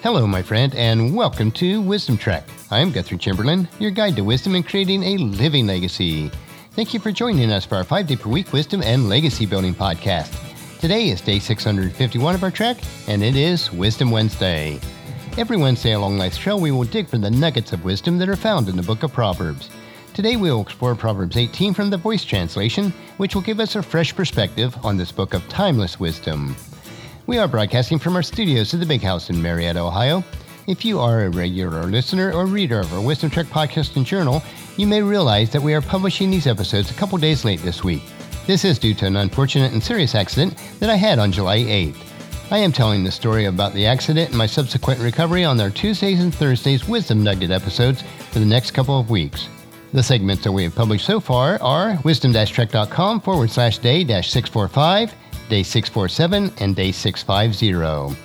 Hello, my friend, and welcome to Wisdom Trek. I'm Guthrie Chamberlain, your guide to wisdom and creating a living legacy. Thank you for joining us for our five day per week wisdom and legacy building podcast. Today is day 651 of our trek, and it is Wisdom Wednesday. Every Wednesday along Life's Trail, we will dig for the nuggets of wisdom that are found in the book of Proverbs. Today, we will explore Proverbs 18 from the voice translation, which will give us a fresh perspective on this book of timeless wisdom. We are broadcasting from our studios at the Big House in Marietta, Ohio. If you are a regular listener or reader of our Wisdom Trek podcast and journal, you may realize that we are publishing these episodes a couple days late this week. This is due to an unfortunate and serious accident that I had on July 8th. I am telling the story about the accident and my subsequent recovery on our Tuesdays and Thursdays Wisdom Nugget episodes for the next couple of weeks. The segments that we have published so far are wisdom-trek.com forward slash day dash 645, day 647, and day 650.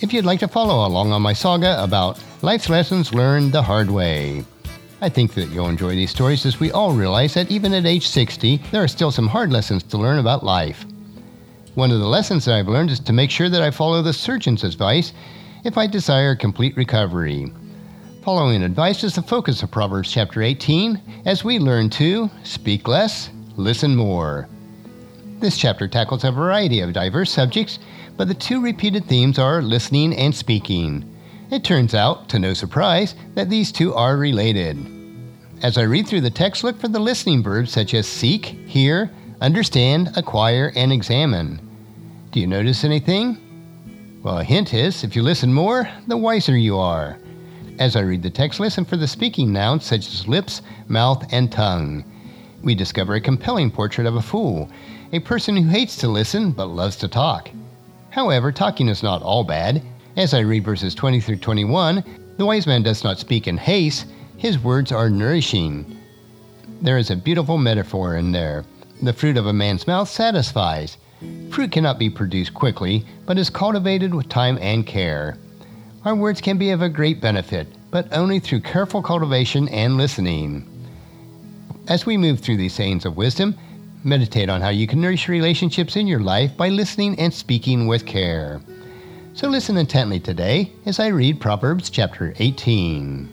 If you'd like to follow along on my saga about life's lessons learned the hard way. I think that you'll enjoy these stories as we all realize that even at age 60, there are still some hard lessons to learn about life. One of the lessons that I've learned is to make sure that I follow the surgeon's advice if I desire complete recovery. Following advice is the focus of Proverbs chapter 18 as we learn to speak less, listen more. This chapter tackles a variety of diverse subjects, but the two repeated themes are listening and speaking. It turns out, to no surprise, that these two are related. As I read through the text, look for the listening verbs such as seek, hear, understand, acquire, and examine. Do you notice anything? Well, a hint is if you listen more, the wiser you are. As I read the text, listen for the speaking nouns such as lips, mouth, and tongue. We discover a compelling portrait of a fool, a person who hates to listen but loves to talk. However, talking is not all bad. As I read verses 20 through 21, the wise man does not speak in haste, his words are nourishing. There is a beautiful metaphor in there. The fruit of a man's mouth satisfies. Fruit cannot be produced quickly, but is cultivated with time and care. Our words can be of a great benefit, but only through careful cultivation and listening. As we move through these sayings of wisdom, meditate on how you can nourish relationships in your life by listening and speaking with care. So listen intently today as I read Proverbs chapter 18.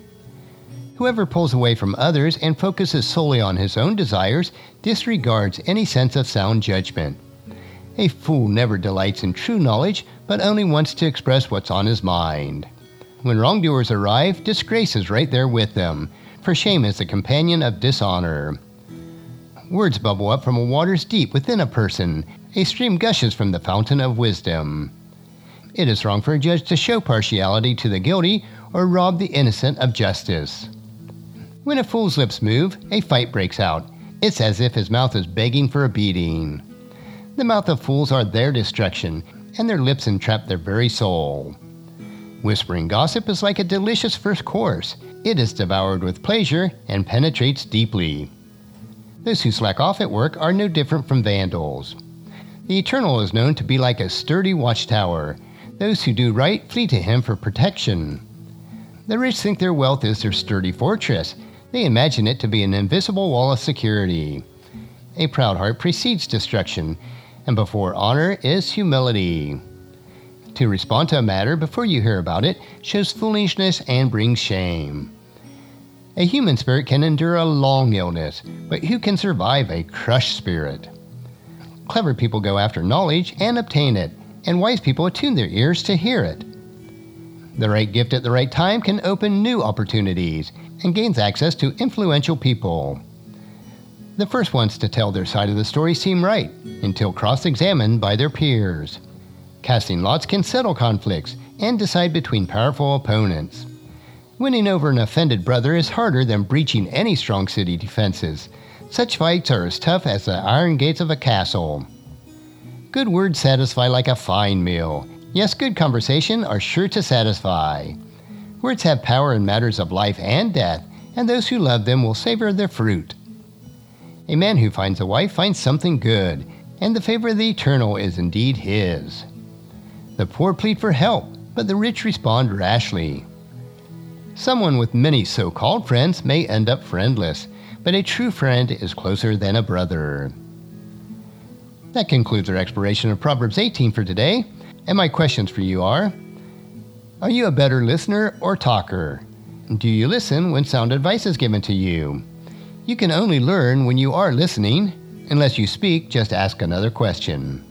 Whoever pulls away from others and focuses solely on his own desires disregards any sense of sound judgment. A fool never delights in true knowledge, but only wants to express what's on his mind. When wrongdoers arrive, disgrace is right there with them, for shame is the companion of dishonor. Words bubble up from a waters deep within a person. A stream gushes from the fountain of wisdom. It is wrong for a judge to show partiality to the guilty or rob the innocent of justice. When a fool's lips move, a fight breaks out. It's as if his mouth is begging for a beating. The mouth of fools are their destruction, and their lips entrap their very soul. Whispering gossip is like a delicious first course. It is devoured with pleasure and penetrates deeply. Those who slack off at work are no different from vandals. The Eternal is known to be like a sturdy watchtower. Those who do right flee to him for protection. The rich think their wealth is their sturdy fortress, they imagine it to be an invisible wall of security. A proud heart precedes destruction, and before honor is humility. To respond to a matter before you hear about it shows foolishness and brings shame. A human spirit can endure a long illness, but who can survive a crushed spirit? Clever people go after knowledge and obtain it, and wise people attune their ears to hear it. The right gift at the right time can open new opportunities and gains access to influential people. The first ones to tell their side of the story seem right until cross examined by their peers. Casting lots can settle conflicts and decide between powerful opponents. Winning over an offended brother is harder than breaching any strong city defenses. Such fights are as tough as the iron gates of a castle. Good words satisfy like a fine meal. Yes, good conversation are sure to satisfy. Words have power in matters of life and death, and those who love them will savor their fruit. A man who finds a wife finds something good, and the favor of the Eternal is indeed his. The poor plead for help, but the rich respond rashly. Someone with many so called friends may end up friendless, but a true friend is closer than a brother. That concludes our exploration of Proverbs 18 for today, and my questions for you are Are you a better listener or talker? Do you listen when sound advice is given to you? You can only learn when you are listening. Unless you speak, just ask another question.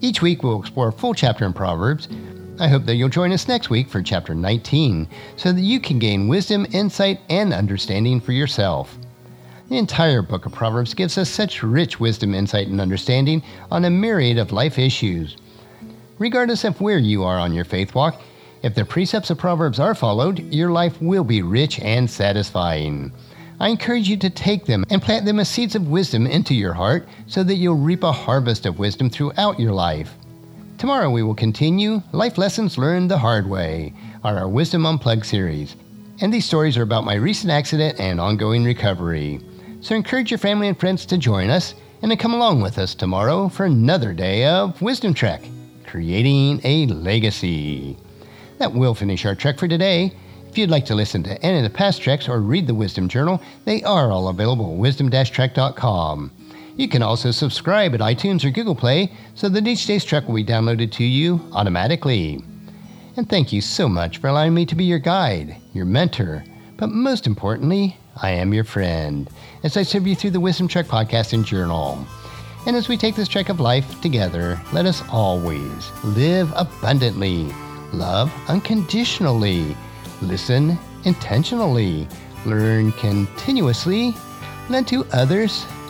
Each week we'll explore a full chapter in Proverbs. I hope that you'll join us next week for chapter 19 so that you can gain wisdom, insight, and understanding for yourself. The entire book of Proverbs gives us such rich wisdom, insight, and understanding on a myriad of life issues. Regardless of where you are on your faith walk, if the precepts of Proverbs are followed, your life will be rich and satisfying. I encourage you to take them and plant them as seeds of wisdom into your heart so that you'll reap a harvest of wisdom throughout your life. Tomorrow we will continue Life Lessons Learned the Hard Way, our Wisdom Unplugged series. And these stories are about my recent accident and ongoing recovery. So encourage your family and friends to join us and to come along with us tomorrow for another day of Wisdom Trek, creating a legacy. That will finish our trek for today. If you'd like to listen to any of the past treks or read the Wisdom Journal, they are all available at wisdom-trek.com. You can also subscribe at iTunes or Google Play so that each day's trek will be downloaded to you automatically. And thank you so much for allowing me to be your guide, your mentor, but most importantly, I am your friend as I serve you through the Wisdom Trek podcast and journal. And as we take this trek of life together, let us always live abundantly, love unconditionally, listen intentionally, learn continuously, lend to others